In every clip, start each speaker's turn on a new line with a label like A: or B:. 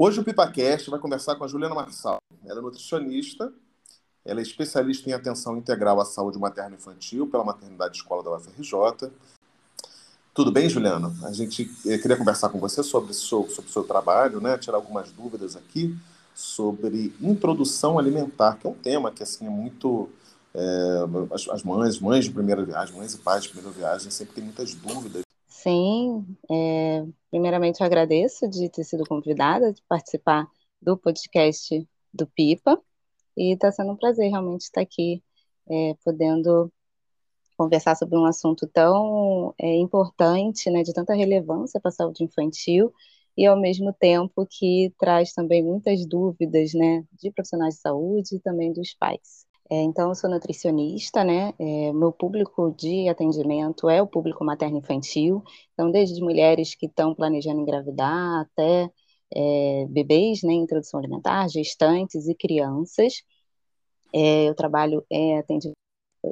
A: Hoje o PipaCast vai conversar com a Juliana Marçal. Ela é nutricionista, ela é especialista em atenção integral à saúde materno-infantil pela Maternidade Escola da UFRJ. Tudo bem, Juliana? A gente eh, queria conversar com você sobre o seu, sobre seu trabalho, né? tirar algumas dúvidas aqui sobre introdução alimentar, que é um tema que assim é muito é, as, as, mães, mães de primeira viagem, mães e pais de primeira viagem sempre têm muitas dúvidas
B: Sim, é, primeiramente eu agradeço de ter sido convidada de participar do podcast do Pipa e está sendo um prazer realmente estar aqui é, podendo conversar sobre um assunto tão é, importante, né, de tanta relevância para a saúde infantil e ao mesmo tempo que traz também muitas dúvidas, né, de profissionais de saúde e também dos pais. É, então, eu sou nutricionista, né? É, meu público de atendimento é o público materno-infantil. Então, desde mulheres que estão planejando engravidar até é, bebês, né? Introdução alimentar, gestantes e crianças. É, eu trabalho é, atendendo,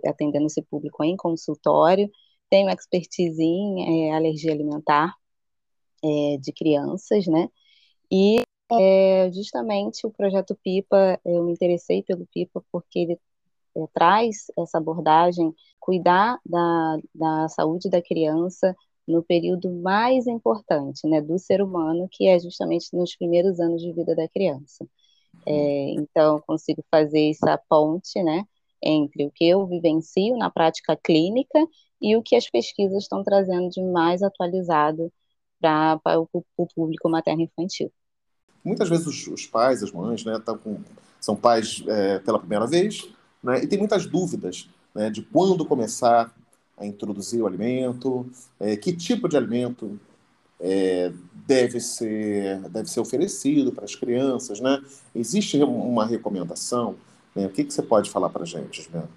B: atendendo esse público em consultório. Tenho expertise em é, alergia alimentar de crianças, né? E é, justamente o projeto PIPA, eu me interessei pelo PIPA porque ele é, traz essa abordagem, cuidar da, da saúde da criança no período mais importante né, do ser humano, que é justamente nos primeiros anos de vida da criança. É, então, consigo fazer essa ponte né, entre o que eu vivencio na prática clínica e o que as pesquisas estão trazendo de mais atualizado para o, o público materno-infantil.
A: Muitas vezes os, os, pais, as mães, né, com, são pais é, pela primeira vez, né, e tem muitas dúvidas né, de quando começar a introduzir o alimento, é, que tipo de alimento é, deve, ser, deve ser oferecido para as crianças. Né? Existe uma recomendação? Né? O que, que você pode falar para a gente, Juliana?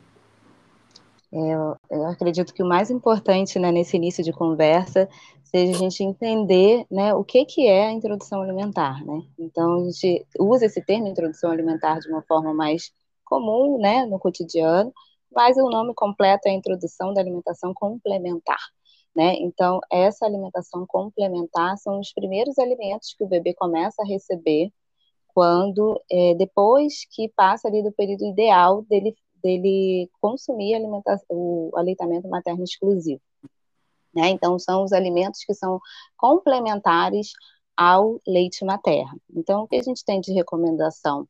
B: Eu, eu, acredito que o mais importante né, nesse início de conversa seja a gente entender né, o que, que é a introdução alimentar. Né? Então, a gente usa esse termo introdução alimentar de uma forma mais comum né, no cotidiano, mas o nome completo é Introdução da Alimentação Complementar. Né? Então, essa alimentação complementar são os primeiros alimentos que o bebê começa a receber quando, é, depois que passa ali do período ideal dele, dele consumir o aleitamento materno exclusivo. Né? Então, são os alimentos que são complementares ao leite materno. Então, o que a gente tem de recomendação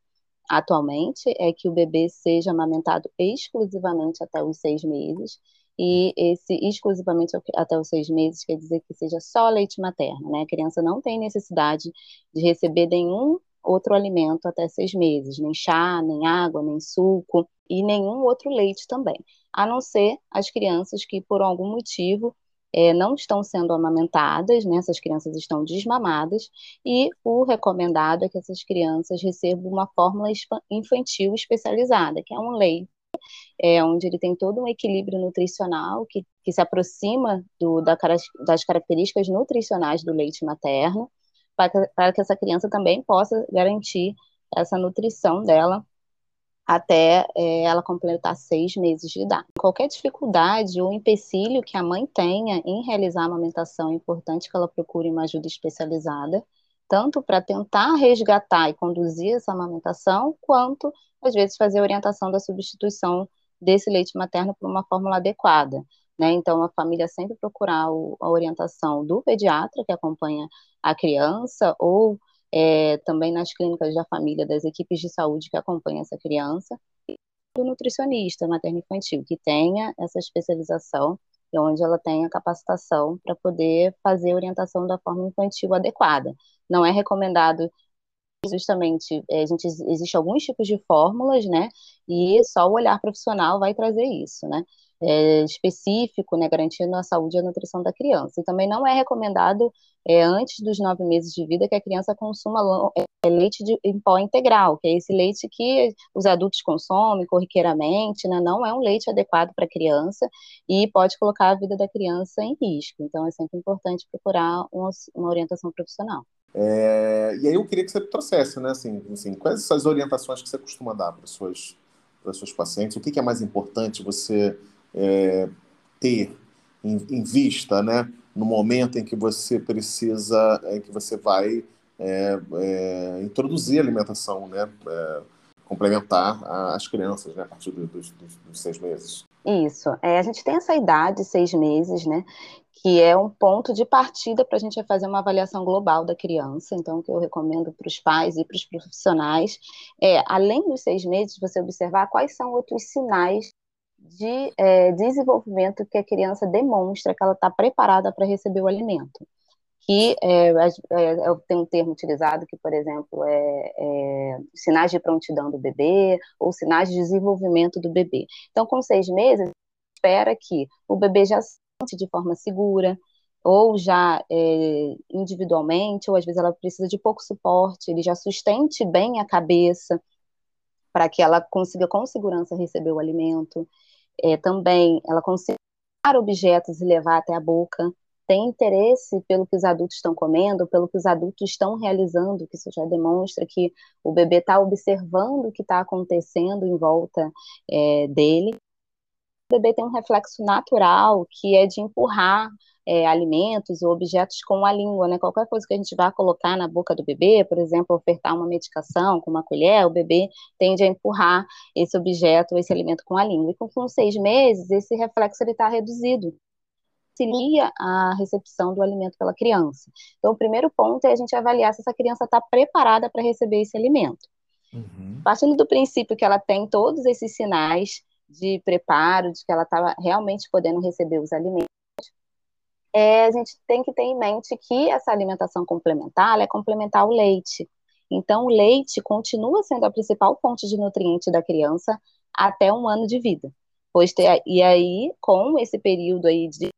B: atualmente é que o bebê seja amamentado exclusivamente até os seis meses, e esse exclusivamente até os seis meses quer dizer que seja só leite materno, né? A criança não tem necessidade de receber nenhum outro alimento até seis meses, nem chá, nem água, nem suco e nenhum outro leite também, a não ser as crianças que por algum motivo é, não estão sendo amamentadas, né? essas crianças estão desmamadas, e o recomendado é que essas crianças recebam uma fórmula infantil especializada, que é um leite, é, onde ele tem todo um equilíbrio nutricional que, que se aproxima do, da, das características nutricionais do leite materno, para que, para que essa criança também possa garantir essa nutrição dela até é, ela completar seis meses de idade. Qualquer dificuldade ou empecilho que a mãe tenha em realizar a amamentação, é importante que ela procure uma ajuda especializada, tanto para tentar resgatar e conduzir essa amamentação, quanto, às vezes, fazer a orientação da substituição desse leite materno por uma fórmula adequada. Né? Então, a família sempre procurar o, a orientação do pediatra que acompanha a criança ou é, também nas clínicas da família, das equipes de saúde que acompanham essa criança, e do nutricionista materno-infantil, que tenha essa especialização e onde ela tenha capacitação para poder fazer orientação da forma infantil adequada. Não é recomendado justamente, é, a gente, existe alguns tipos de fórmulas, né, e só o olhar profissional vai trazer isso, né, é, específico, né, garantindo a saúde e a nutrição da criança. E também não é recomendado, é, antes dos nove meses de vida, que a criança consuma é, leite de, em pó integral, que é esse leite que os adultos consomem corriqueiramente, né, não é um leite adequado para a criança e pode colocar a vida da criança em risco. Então, é sempre importante procurar uma, uma orientação profissional.
A: É, e aí eu queria que você trouxesse, né, assim, assim quais são as orientações que você costuma dar para as suas, para suas pacientes? O que, que é mais importante você é, ter em, em, vista, né, no momento em que você precisa, em que você vai é, é, introduzir alimentação né, é, complementar às crianças né, a partir dos, dos, dos seis meses.
B: Isso. É, a gente tem essa idade, seis meses, né? Que é um ponto de partida para a gente fazer uma avaliação global da criança. Então, o que eu recomendo para os pais e para os profissionais é, além dos seis meses, você observar quais são outros sinais de é, desenvolvimento que a criança demonstra que ela está preparada para receber o alimento que é, é, tem um termo utilizado que, por exemplo, é, é, sinais de prontidão do bebê ou sinais de desenvolvimento do bebê. Então, com seis meses, espera que o bebê já se sente de forma segura, ou já é, individualmente, ou às vezes ela precisa de pouco suporte, ele já sustente bem a cabeça para que ela consiga com segurança receber o alimento. É, também ela consiga objetos e levar até a boca, tem interesse pelo que os adultos estão comendo, pelo que os adultos estão realizando, que isso já demonstra que o bebê está observando o que está acontecendo em volta é, dele. O bebê tem um reflexo natural que é de empurrar é, alimentos ou objetos com a língua, né? Qualquer coisa que a gente vá colocar na boca do bebê, por exemplo, ofertar uma medicação com uma colher, o bebê tende a empurrar esse objeto, esse alimento com a língua. E com, com seis meses, esse reflexo está reduzido auxilia a recepção do alimento pela criança. Então, o primeiro ponto é a gente avaliar se essa criança está preparada para receber esse alimento. Uhum. Partindo do princípio que ela tem todos esses sinais de preparo, de que ela está realmente podendo receber os alimentos, é, a gente tem que ter em mente que essa alimentação complementar é complementar ao leite. Então, o leite continua sendo a principal fonte de nutriente da criança até um ano de vida. Pois ter, e aí, com esse período aí de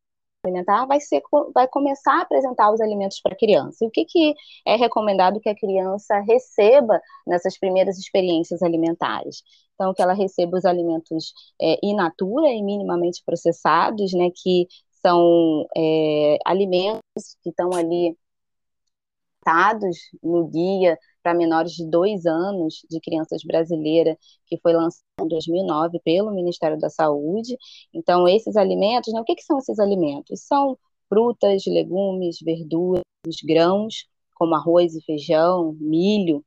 B: alimentar vai, ser, vai começar a apresentar os alimentos para a criança. E o que, que é recomendado que a criança receba nessas primeiras experiências alimentares? Então, que ela receba os alimentos é, in natura e minimamente processados, né, que são é, alimentos que estão ali dados no guia para menores de dois anos de crianças brasileira, que foi lançado em 2009 pelo Ministério da Saúde. Então, esses alimentos, né, o que, que são esses alimentos? São frutas, legumes, verduras, grãos, como arroz e feijão, milho,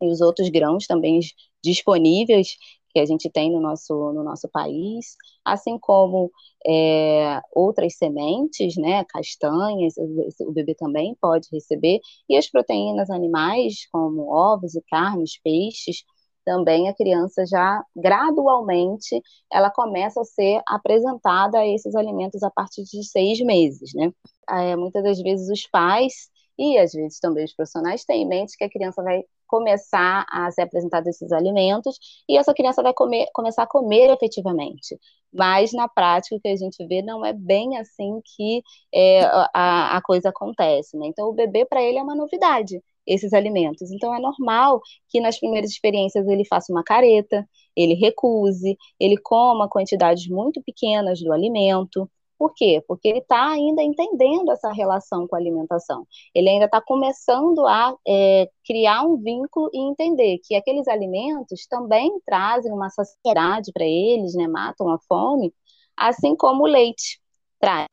B: e os outros grãos também disponíveis que a gente tem no nosso, no nosso país, assim como é, outras sementes, né, castanhas, o bebê também pode receber, e as proteínas animais, como ovos e carnes, peixes, também a criança já gradualmente ela começa a ser apresentada a esses alimentos a partir de seis meses, né? É, muitas das vezes os pais e às vezes também os profissionais têm em mente que a criança vai começar a ser apresentado esses alimentos e essa criança vai comer, começar a comer efetivamente. Mas na prática o que a gente vê não é bem assim que é, a, a coisa acontece, né? Então o bebê para ele é uma novidade esses alimentos. Então é normal que nas primeiras experiências ele faça uma careta, ele recuse, ele coma quantidades muito pequenas do alimento, por quê? Porque ele está ainda entendendo essa relação com a alimentação. Ele ainda está começando a é, criar um vínculo e entender que aqueles alimentos também trazem uma saciedade para eles, né? Matam a fome, assim como o leite traz.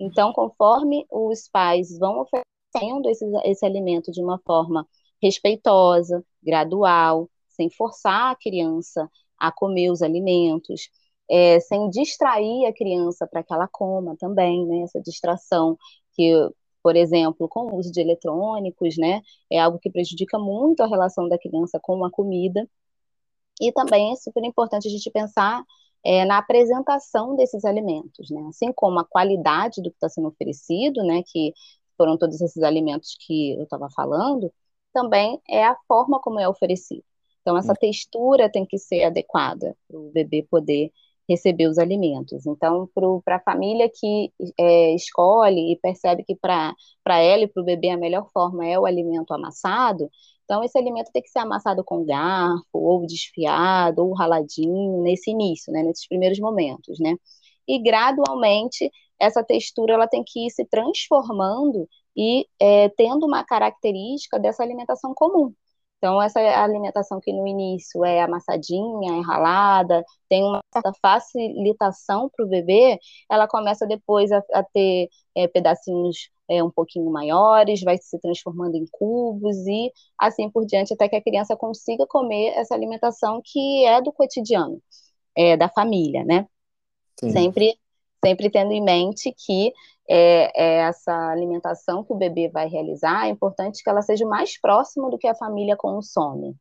B: Então, conforme os pais vão oferecendo esse, esse alimento de uma forma respeitosa, gradual, sem forçar a criança a comer os alimentos, é, sem distrair a criança para que ela coma também, né? Essa distração que, por exemplo, com o uso de eletrônicos, né? É algo que prejudica muito a relação da criança com a comida. E também é super importante a gente pensar é, na apresentação desses alimentos, né? Assim como a qualidade do que está sendo oferecido, né? Que foram todos esses alimentos que eu estava falando, também é a forma como é oferecido. Então, essa textura tem que ser adequada para o bebê poder receber os alimentos. Então, para a família que é, escolhe e percebe que para ela e para o bebê a melhor forma é o alimento amassado, então esse alimento tem que ser amassado com garfo, ou desfiado, ou raladinho, nesse início, né, nesses primeiros momentos, né? E gradualmente essa textura ela tem que ir se transformando e é, tendo uma característica dessa alimentação comum. Então, essa alimentação que no início é amassadinha, é ralada, tem uma certa facilitação para o bebê, ela começa depois a, a ter é, pedacinhos é, um pouquinho maiores, vai se transformando em cubos e assim por diante, até que a criança consiga comer essa alimentação que é do cotidiano, é, da família, né? Sim. Sempre, sempre tendo em mente que é, é, essa alimentação que o bebê vai realizar, é importante que ela seja mais próxima do que a família consome,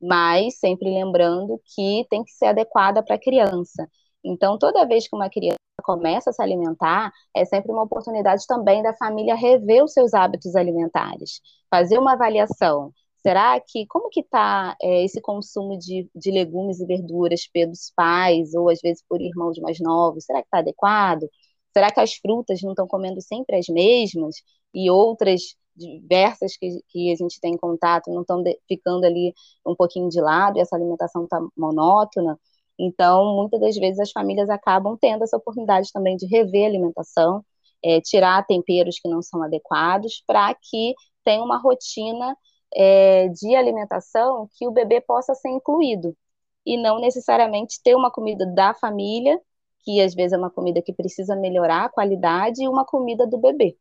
B: mas sempre lembrando que tem que ser adequada para a criança. Então, toda vez que uma criança começa a se alimentar, é sempre uma oportunidade também da família rever os seus hábitos alimentares, fazer uma avaliação. Será que, como que está é, esse consumo de, de legumes e verduras pelos pais, ou às vezes por irmãos mais novos? Será que está adequado? Será que as frutas não estão comendo sempre as mesmas? E outras diversas que, que a gente tem em contato não estão ficando ali um pouquinho de lado, e essa alimentação está monótona? Então, muitas das vezes as famílias acabam tendo essa oportunidade também de rever a alimentação, é, tirar temperos que não são adequados, para que tenha uma rotina é, de alimentação que o bebê possa ser incluído, e não necessariamente ter uma comida da família, que às vezes é uma comida que precisa melhorar a qualidade, e uma comida do bebê.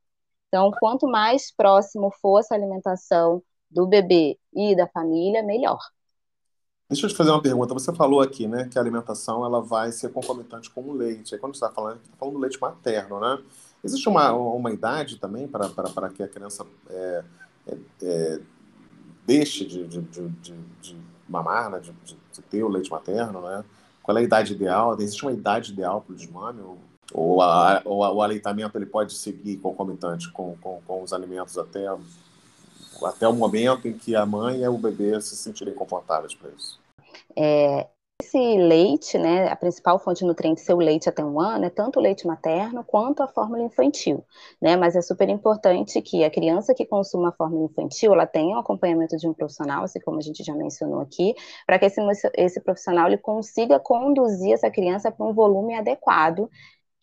B: Então, quanto mais próximo for essa alimentação do bebê e da família, melhor.
A: Deixa eu te fazer uma pergunta. Você falou aqui, né, que a alimentação ela vai ser concomitante com o leite. Aí quando você está falando, está falando do leite materno, né? Existe uma, uma idade também para que a criança é, é, é, deixe de, de, de, de mamar, né, de, de, ter o leite materno, né? Qual é a idade ideal? Existe uma idade ideal para o desmame? Ou, ou, a, ou a, o aleitamento ele pode seguir concomitante com, com, com os alimentos até, até o momento em que a mãe e o bebê se sentirem confortáveis para isso?
B: É, esse leite, né, a principal fonte de nutrientes ser o leite até um ano, é tanto o leite materno quanto a fórmula infantil, né, mas é super importante que a criança que consuma a fórmula infantil, ela tenha um acompanhamento de um profissional, assim como a gente já mencionou aqui, para que esse, esse profissional ele consiga conduzir essa criança para um volume adequado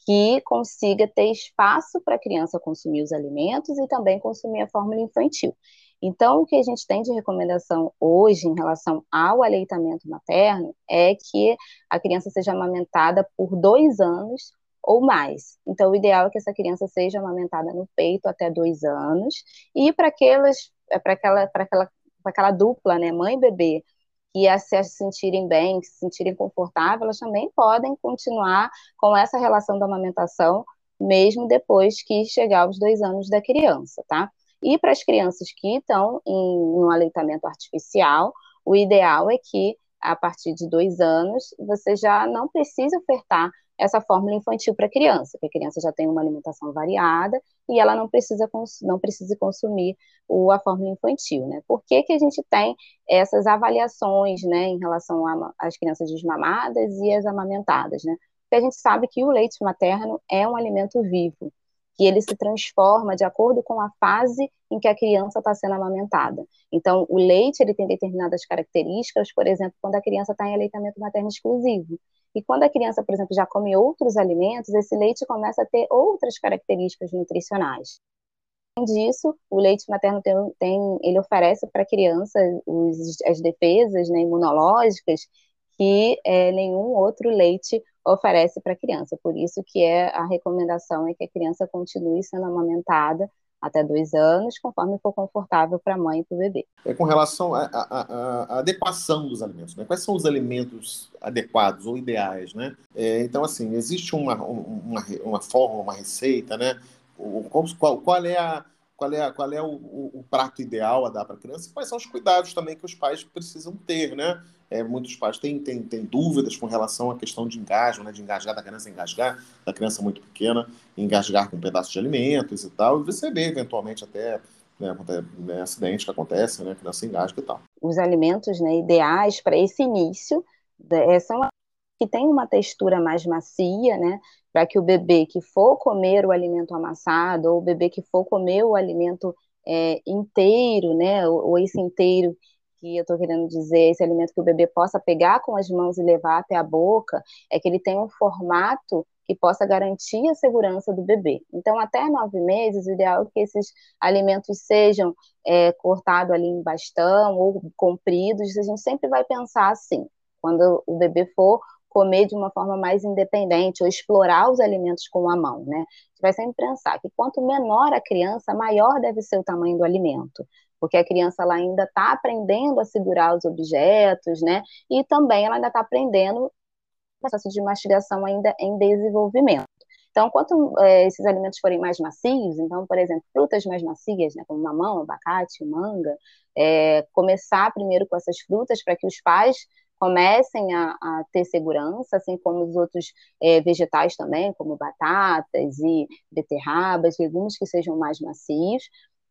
B: que consiga ter espaço para a criança consumir os alimentos e também consumir a fórmula infantil. Então, o que a gente tem de recomendação hoje em relação ao aleitamento materno é que a criança seja amamentada por dois anos ou mais. Então, o ideal é que essa criança seja amamentada no peito até dois anos. E para aquelas, para aquela, para aquela, para aquela dupla, né, mãe e bebê, que se sentirem bem, se sentirem confortáveis, elas também podem continuar com essa relação da amamentação, mesmo depois que chegar aos dois anos da criança, tá? E para as crianças que estão em um aleitamento artificial, o ideal é que, a partir de dois anos, você já não precise ofertar essa fórmula infantil para a criança, que a criança já tem uma alimentação variada e ela não precisa, não precisa consumir o, a fórmula infantil, né? Por que, que a gente tem essas avaliações, né, em relação às crianças desmamadas e as amamentadas, né? Porque a gente sabe que o leite materno é um alimento vivo, que ele se transforma de acordo com a fase em que a criança está sendo amamentada. Então, o leite ele tem determinadas características, por exemplo, quando a criança está em aleitamento materno exclusivo. E quando a criança, por exemplo, já come outros alimentos, esse leite começa a ter outras características nutricionais. Além disso, o leite materno tem, tem ele oferece para a criança os, as defesas né, imunológicas que é, nenhum outro leite oferece para a criança. Por isso que é a recomendação é que a criança continue sendo amamentada até dois anos, conforme for confortável para a mãe e para o bebê.
A: É com relação à adequação dos alimentos, né? Quais são os alimentos adequados ou ideais, né? É, então, assim, existe uma, uma, uma forma, uma receita, né? Qual, qual é a qual é, qual é o, o, o prato ideal a dar para a criança e quais são os cuidados também que os pais precisam ter, né? É, muitos pais têm, têm, têm dúvidas com relação à questão de engasgo, né? De engasgar da criança, engasgar da criança muito pequena, engasgar com um pedaço de alimentos e tal, e receber eventualmente até né, né, acidente que acontece, né? A criança engasga e tal.
B: Os alimentos né, ideais para esse início é, são que tem uma textura mais macia, né? Para que o bebê que for comer o alimento amassado, ou o bebê que for comer o alimento é, inteiro, né? Ou, ou esse inteiro que eu estou querendo dizer, esse alimento que o bebê possa pegar com as mãos e levar até a boca, é que ele tem um formato que possa garantir a segurança do bebê. Então, até nove meses, o ideal é que esses alimentos sejam é, cortados ali em bastão ou compridos. A gente sempre vai pensar assim, quando o bebê for comer de uma forma mais independente ou explorar os alimentos com a mão, né? Gente vai sempre pensar que quanto menor a criança, maior deve ser o tamanho do alimento, porque a criança ela ainda está aprendendo a segurar os objetos, né? E também ela ainda está aprendendo o processo de mastigação ainda em desenvolvimento. Então, quanto é, esses alimentos forem mais macios, então, por exemplo, frutas mais macias, né, como mamão, abacate, manga, é, começar primeiro com essas frutas para que os pais comecem a, a, ter segurança, assim como os outros é, vegetais também, como batatas e beterrabas, legumes que sejam mais macios,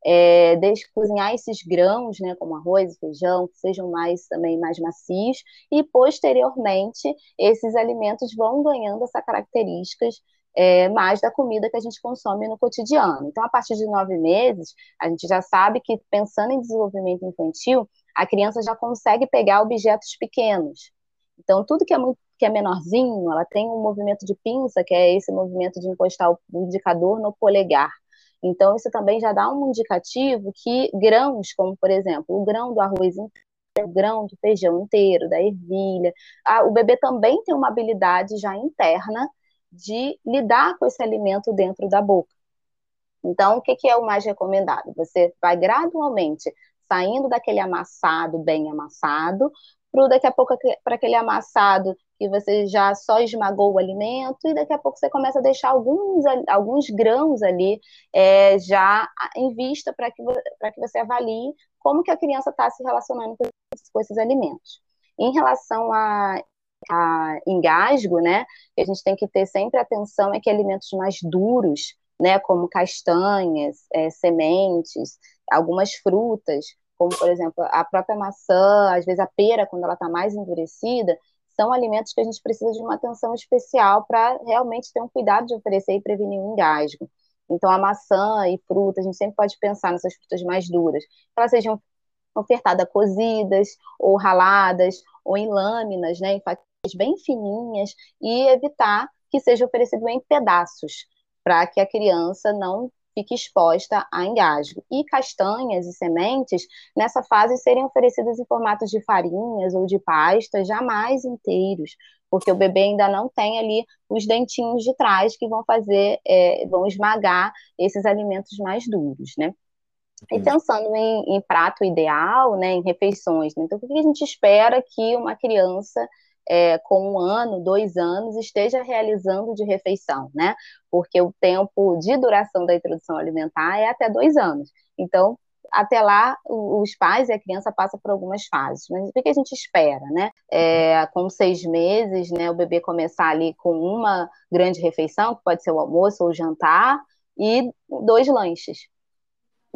B: é, desde cozinhar esses grãos, né, como arroz e feijão, que sejam mais também mais macios, e posteriormente esses alimentos vão ganhando essa características é, mais da comida que a gente consome no cotidiano. Então, a partir de nove meses, a gente já sabe que, pensando em desenvolvimento infantil, a criança já consegue pegar objetos pequenos. Então, tudo que é muito que é menorzinho, ela tem um movimento de pinça, que é esse movimento de encostar o indicador no polegar. Então, isso também já dá um indicativo que grãos, como por exemplo, o grão do arroz inteiro, o grão do feijão inteiro, da ervilha, o bebê também tem uma habilidade já interna de lidar com esse alimento dentro da boca. Então, o que, que é o mais recomendado? Você vai gradualmente saindo daquele amassado bem amassado, para daqui a pouco para aquele amassado que você já só esmagou o alimento e daqui a pouco você começa a deixar alguns, alguns grãos ali é, já em vista para que, que você avalie como que a criança está se relacionando com, com esses alimentos. Em relação a a engasgo, né, a gente tem que ter sempre atenção é que alimentos mais duros, né, como castanhas, é, sementes, algumas frutas, como por exemplo a própria maçã, às vezes a pera quando ela está mais endurecida, são alimentos que a gente precisa de uma atenção especial para realmente ter um cuidado de oferecer e prevenir o engasgo. Então a maçã e fruta, a gente sempre pode pensar nessas frutas mais duras, que elas sejam ofertadas cozidas ou raladas ou em lâminas, né, em bem fininhas e evitar que seja oferecido em pedaços, para que a criança não fique exposta a engasgo. E castanhas e sementes, nessa fase, serem oferecidas em formatos de farinhas ou de pastas, jamais inteiros, porque o bebê ainda não tem ali os dentinhos de trás que vão fazer, é, vão esmagar esses alimentos mais duros, né? E pensando em, em prato ideal, né, em refeições, né? então o que a gente espera que uma criança é, com um ano, dois anos, esteja realizando de refeição, né? Porque o tempo de duração da introdução alimentar é até dois anos. Então, até lá, os pais e a criança passam por algumas fases. Mas o que a gente espera, né? É, com seis meses, né, o bebê começar ali com uma grande refeição, que pode ser o almoço ou o jantar, e dois lanches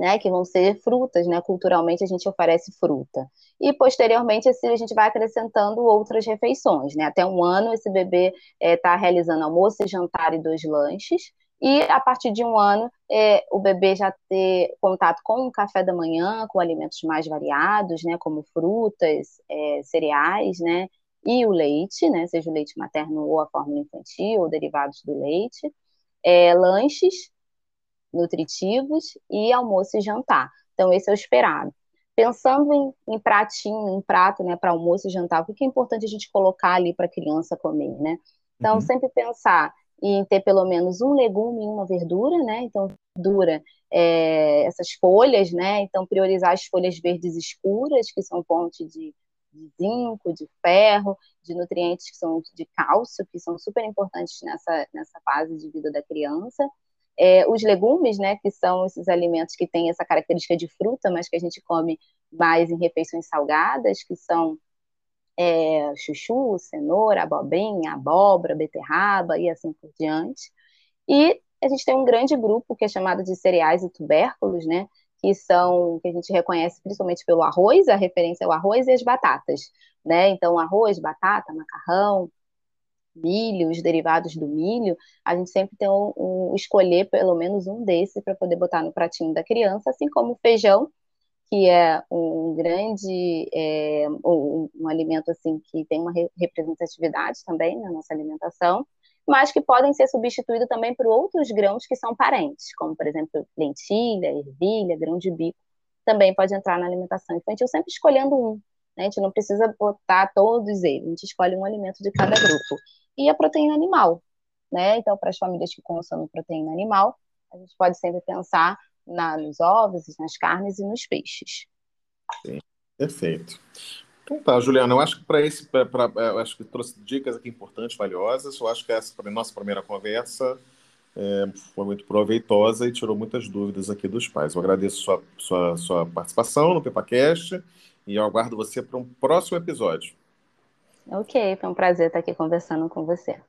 B: né, que vão ser frutas, né, culturalmente a gente oferece fruta. E posteriormente assim, a gente vai acrescentando outras refeições, né, até um ano esse bebê está é, realizando almoço, jantar e dois lanches, e a partir de um ano é, o bebê já ter contato com o café da manhã, com alimentos mais variados, né, como frutas, é, cereais, né, e o leite, né, seja o leite materno ou a fórmula infantil, ou derivados do leite, é, lanches, nutritivos e almoço e jantar. Então, esse é o esperado. Pensando em, em pratinho, em prato, né, para almoço e jantar, o que é importante a gente colocar ali para a criança comer, né? Então, uhum. sempre pensar em ter pelo menos um legume e uma verdura, né? Então, verdura, é, essas folhas, né? Então, priorizar as folhas verdes escuras, que são fonte de, de zinco, de ferro, de nutrientes que são de cálcio, que são super importantes nessa, nessa fase de vida da criança. É, os legumes, né, que são esses alimentos que têm essa característica de fruta, mas que a gente come mais em refeições salgadas, que são é, chuchu, cenoura, abobrinha, abóbora, beterraba e assim por diante. E a gente tem um grande grupo que é chamado de cereais e tubérculos, né, que são que a gente reconhece principalmente pelo arroz, a referência é o arroz e as batatas, né? Então arroz, batata, macarrão, milho, os derivados do milho, a gente sempre tem um, um escolher pelo menos um desses para poder botar no pratinho da criança, assim como o feijão, que é um grande é, um, um, alimento assim que tem uma representatividade também na nossa alimentação, mas que podem ser substituídos também por outros grãos que são parentes, como por exemplo lentilha, ervilha, grão de bico, também pode entrar na alimentação infantil, sempre escolhendo um, A gente não precisa botar todos eles, a gente escolhe um alimento de cada grupo. E a proteína animal, né? Então, para as famílias que consomem proteína animal, a gente pode sempre pensar na, nos ovos, nas carnes e nos peixes.
A: Sim, perfeito. Então tá, Juliana, eu acho que para esse, pra, pra, eu acho que trouxe dicas aqui importantes, valiosas. Eu acho que essa nossa primeira conversa é, foi muito proveitosa e tirou muitas dúvidas aqui dos pais. Eu agradeço sua, sua, sua participação no PepaCast e aguardo você para um próximo episódio.
B: Ok, foi um prazer estar aqui conversando com você.